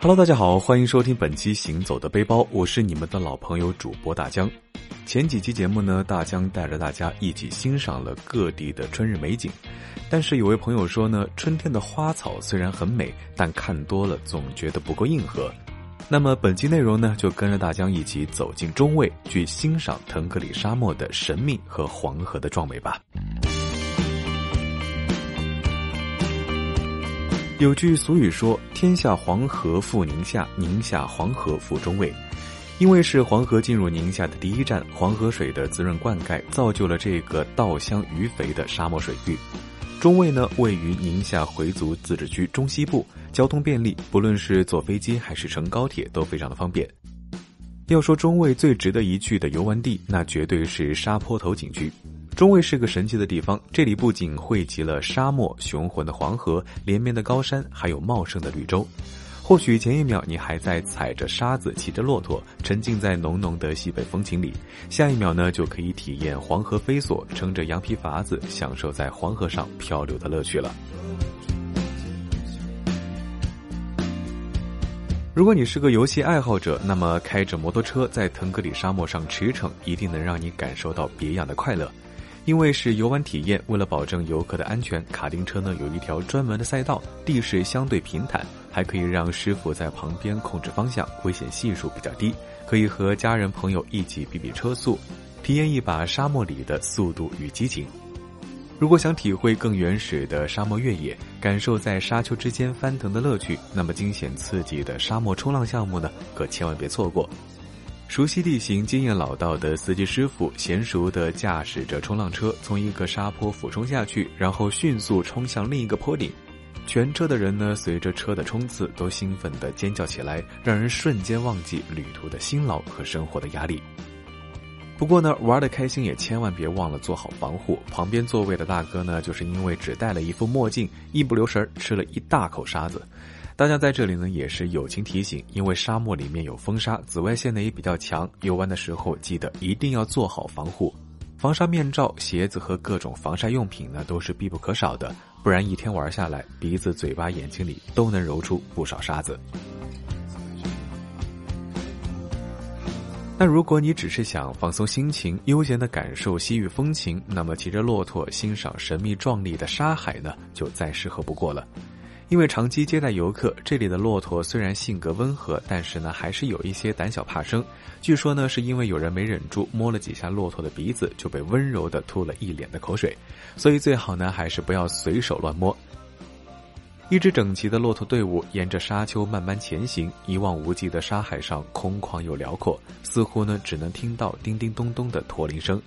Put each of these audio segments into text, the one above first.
Hello，大家好，欢迎收听本期《行走的背包》，我是你们的老朋友主播大江。前几期节目呢，大江带着大家一起欣赏了各地的春日美景。但是有位朋友说呢，春天的花草虽然很美，但看多了总觉得不够硬核。那么本期内容呢，就跟着大江一起走进中卫，去欣赏腾格里沙漠的神秘和黄河的壮美吧。有句俗语说：“天下黄河赴宁夏，宁夏黄河赴中卫。”因为是黄河进入宁夏的第一站，黄河水的滋润灌溉造就了这个稻香鱼肥的沙漠水域。中卫呢，位于宁夏回族自治区中西部，交通便利，不论是坐飞机还是乘高铁都非常的方便。要说中卫最值得一去的游玩地，那绝对是沙坡头景区。中卫是个神奇的地方，这里不仅汇集了沙漠、雄浑的黄河、连绵的高山，还有茂盛的绿洲。或许前一秒你还在踩着沙子、骑着骆驼，沉浸在浓浓的西北风情里，下一秒呢就可以体验黄河飞索，撑着羊皮筏子，享受在黄河上漂流的乐趣了。如果你是个游戏爱好者，那么开着摩托车在腾格里沙漠上驰骋，一定能让你感受到别样的快乐。因为是游玩体验，为了保证游客的安全，卡丁车呢有一条专门的赛道，地势相对平坦，还可以让师傅在旁边控制方向，危险系数比较低，可以和家人朋友一起比比车速，体验一把沙漠里的速度与激情。如果想体会更原始的沙漠越野，感受在沙丘之间翻腾的乐趣，那么惊险刺激的沙漠冲浪项目呢，可千万别错过。熟悉地形、经验老道的司机师傅，娴熟地驾驶着冲浪车，从一个沙坡俯冲下去，然后迅速冲向另一个坡顶。全车的人呢，随着车的冲刺，都兴奋地尖叫起来，让人瞬间忘记旅途的辛劳和生活的压力。不过呢，玩的开心也千万别忘了做好防护。旁边座位的大哥呢，就是因为只戴了一副墨镜，一不留神吃了一大口沙子。大家在这里呢也是友情提醒，因为沙漠里面有风沙，紫外线呢也比较强，游玩的时候记得一定要做好防护，防沙面罩、鞋子和各种防晒用品呢都是必不可少的，不然一天玩下来，鼻子、嘴巴、眼睛里都能揉出不少沙子。那如果你只是想放松心情，悠闲的感受西域风情，那么骑着骆驼欣赏神秘壮丽的沙海呢，就再适合不过了。因为长期接待游客，这里的骆驼虽然性格温和，但是呢，还是有一些胆小怕生。据说呢，是因为有人没忍住摸了几下骆驼的鼻子，就被温柔的吐了一脸的口水。所以最好呢，还是不要随手乱摸。一支整齐的骆驼队伍沿着沙丘慢慢前行，一望无际的沙海上空旷又辽阔，似乎呢，只能听到叮叮咚咚的驼铃声。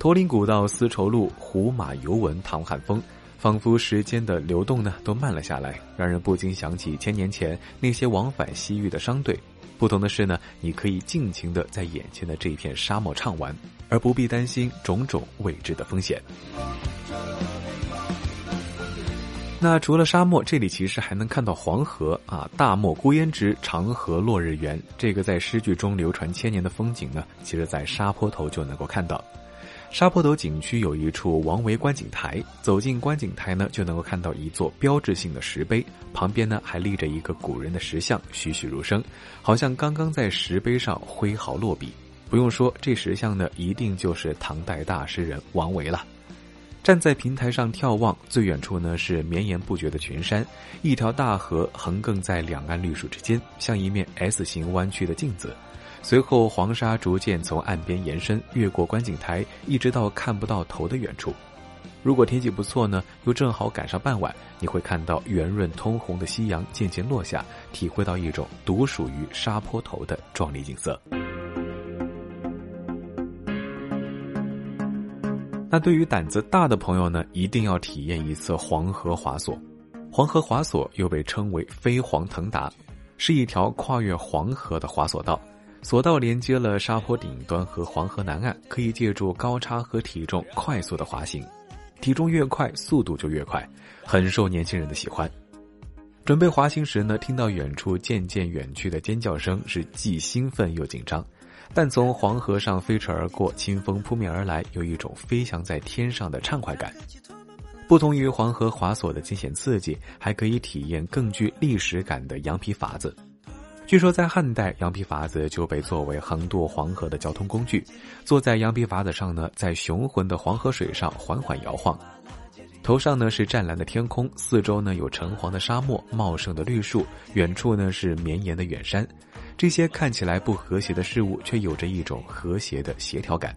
驼铃古道丝绸路，胡马游闻唐汉风。仿佛时间的流动呢都慢了下来，让人不禁想起千年前那些往返西域的商队。不同的是呢，你可以尽情的在眼前的这一片沙漠畅玩，而不必担心种种未知的风险。那除了沙漠，这里其实还能看到黄河啊，大漠孤烟直，长河落日圆。这个在诗句中流传千年的风景呢，其实在沙坡头就能够看到。沙坡头景区有一处王维观景台，走进观景台呢，就能够看到一座标志性的石碑，旁边呢还立着一个古人的石像，栩栩如生，好像刚刚在石碑上挥毫落笔。不用说，这石像呢一定就是唐代大诗人王维了。站在平台上眺望，最远处呢是绵延不绝的群山，一条大河横亘在两岸绿树之间，像一面 S 型弯曲的镜子。随后，黄沙逐渐从岸边延伸，越过观景台，一直到看不到头的远处。如果天气不错呢，又正好赶上傍晚，你会看到圆润通红的夕阳渐渐落下，体会到一种独属于沙坡头的壮丽景色。那对于胆子大的朋友呢，一定要体验一次黄河滑索。黄河滑索又被称为飞黄腾达，是一条跨越黄河的滑索道。索道连接了沙坡顶端和黄河南岸，可以借助高差和体重快速的滑行，体重越快，速度就越快，很受年轻人的喜欢。准备滑行时呢，听到远处渐渐远去的尖叫声，是既兴奋又紧张。但从黄河上飞驰而过，清风扑面而来，有一种飞翔在天上的畅快感。不同于黄河滑索的惊险刺激，还可以体验更具历史感的羊皮筏子。据说在汉代，羊皮筏子就被作为横渡黄河的交通工具。坐在羊皮筏子上呢，在雄浑的黄河水上缓缓摇晃，头上呢是湛蓝的天空，四周呢有橙黄的沙漠、茂盛的绿树，远处呢是绵延的远山。这些看起来不和谐的事物，却有着一种和谐的协调感。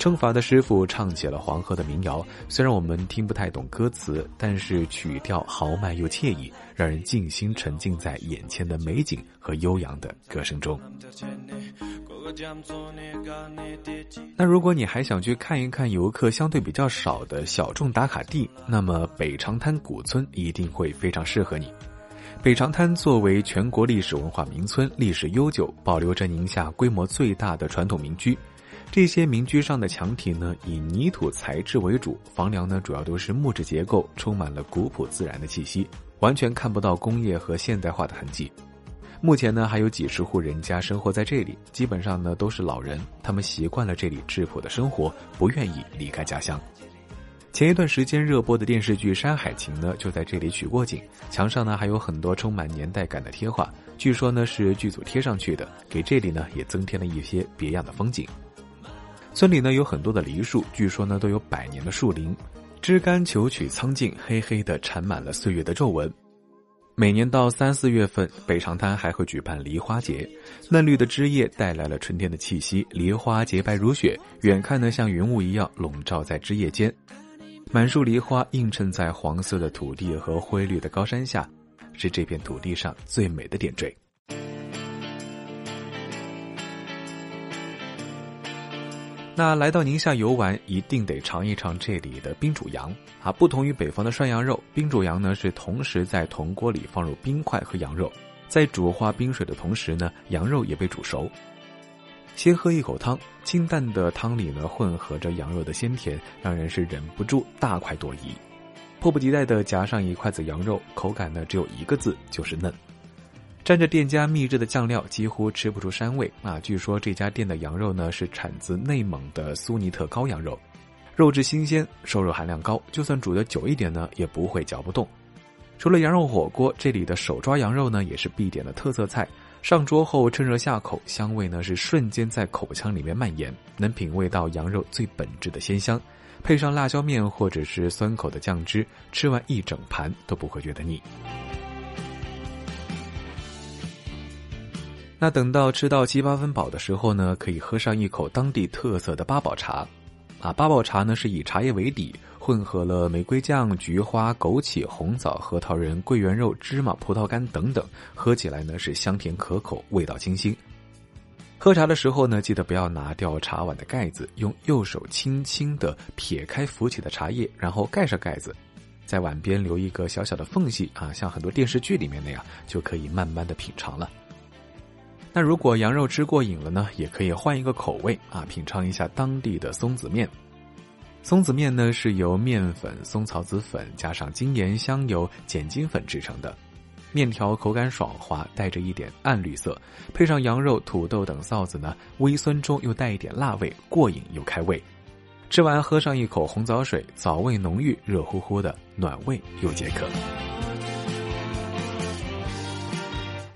称法的师傅唱起了黄河的民谣，虽然我们听不太懂歌词，但是曲调豪迈又惬意，让人静心沉浸在眼前的美景和悠扬的歌声中。那如果你还想去看一看游客相对比较少的小众打卡地，那么北长滩古村一定会非常适合你。北长滩作为全国历史文化名村，历史悠久，保留着宁夏规模最大的传统民居。这些民居上的墙体呢，以泥土材质为主，房梁呢主要都是木质结构，充满了古朴自然的气息，完全看不到工业和现代化的痕迹。目前呢，还有几十户人家生活在这里，基本上呢都是老人，他们习惯了这里质朴的生活，不愿意离开家乡。前一段时间热播的电视剧《山海情》呢，就在这里取过景，墙上呢还有很多充满年代感的贴画，据说呢是剧组贴上去的，给这里呢也增添了一些别样的风景。村里呢有很多的梨树，据说呢都有百年的树龄，枝干求取苍劲，黑黑的缠满了岁月的皱纹。每年到三四月份，北长滩还会举办梨花节，嫩绿的枝叶带来了春天的气息，梨花洁白如雪，远看呢像云雾一样笼罩在枝叶间，满树梨花映衬在黄色的土地和灰绿的高山下，是这片土地上最美的点缀。那来到宁夏游玩，一定得尝一尝这里的冰煮羊啊！不同于北方的涮羊肉，冰煮羊呢是同时在铜锅里放入冰块和羊肉，在煮化冰水的同时呢，羊肉也被煮熟。先喝一口汤，清淡的汤里呢混合着羊肉的鲜甜，让人是忍不住大快朵颐，迫不及待地夹上一筷子羊肉，口感呢只有一个字，就是嫩。蘸着店家秘制的酱料，几乎吃不出膻味啊！据说这家店的羊肉呢是产自内蒙的苏尼特羔羊肉，肉质新鲜，瘦肉含量高，就算煮的久一点呢，也不会嚼不动。除了羊肉火锅，这里的手抓羊肉呢也是必点的特色菜。上桌后趁热下口，香味呢是瞬间在口腔里面蔓延，能品味到羊肉最本质的鲜香。配上辣椒面或者是酸口的酱汁，吃完一整盘都不会觉得腻。那等到吃到七八分饱的时候呢，可以喝上一口当地特色的八宝茶，啊，八宝茶呢是以茶叶为底，混合了玫瑰酱、菊花、枸杞、红枣、核桃仁、桂圆肉、芝麻、葡萄干等等，喝起来呢是香甜可口，味道清新。喝茶的时候呢，记得不要拿掉茶碗的盖子，用右手轻轻的撇开浮起的茶叶，然后盖上盖子，在碗边留一个小小的缝隙啊，像很多电视剧里面那样，就可以慢慢的品尝了。那如果羊肉吃过瘾了呢，也可以换一个口味啊，品尝一下当地的松子面。松子面呢是由面粉、松草籽粉加上精盐、香油、碱精粉制成的，面条口感爽滑，带着一点暗绿色，配上羊肉、土豆等臊子呢，微酸中又带一点辣味，过瘾又开胃。吃完喝上一口红枣水，枣味浓郁，热乎乎的，暖胃又解渴。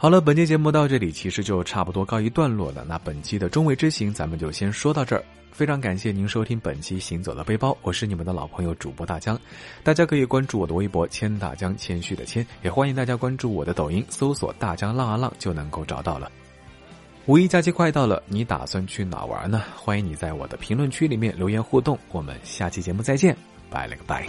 好了，本期节目到这里其实就差不多告一段落了。那本期的中卫之行咱们就先说到这儿。非常感谢您收听本期《行走的背包》，我是你们的老朋友主播大江。大家可以关注我的微博“谦大江”，谦虚的谦，也欢迎大家关注我的抖音，搜索“大江浪啊浪”就能够找到了。五一假期快到了，你打算去哪玩呢？欢迎你在我的评论区里面留言互动。我们下期节目再见，拜了个拜。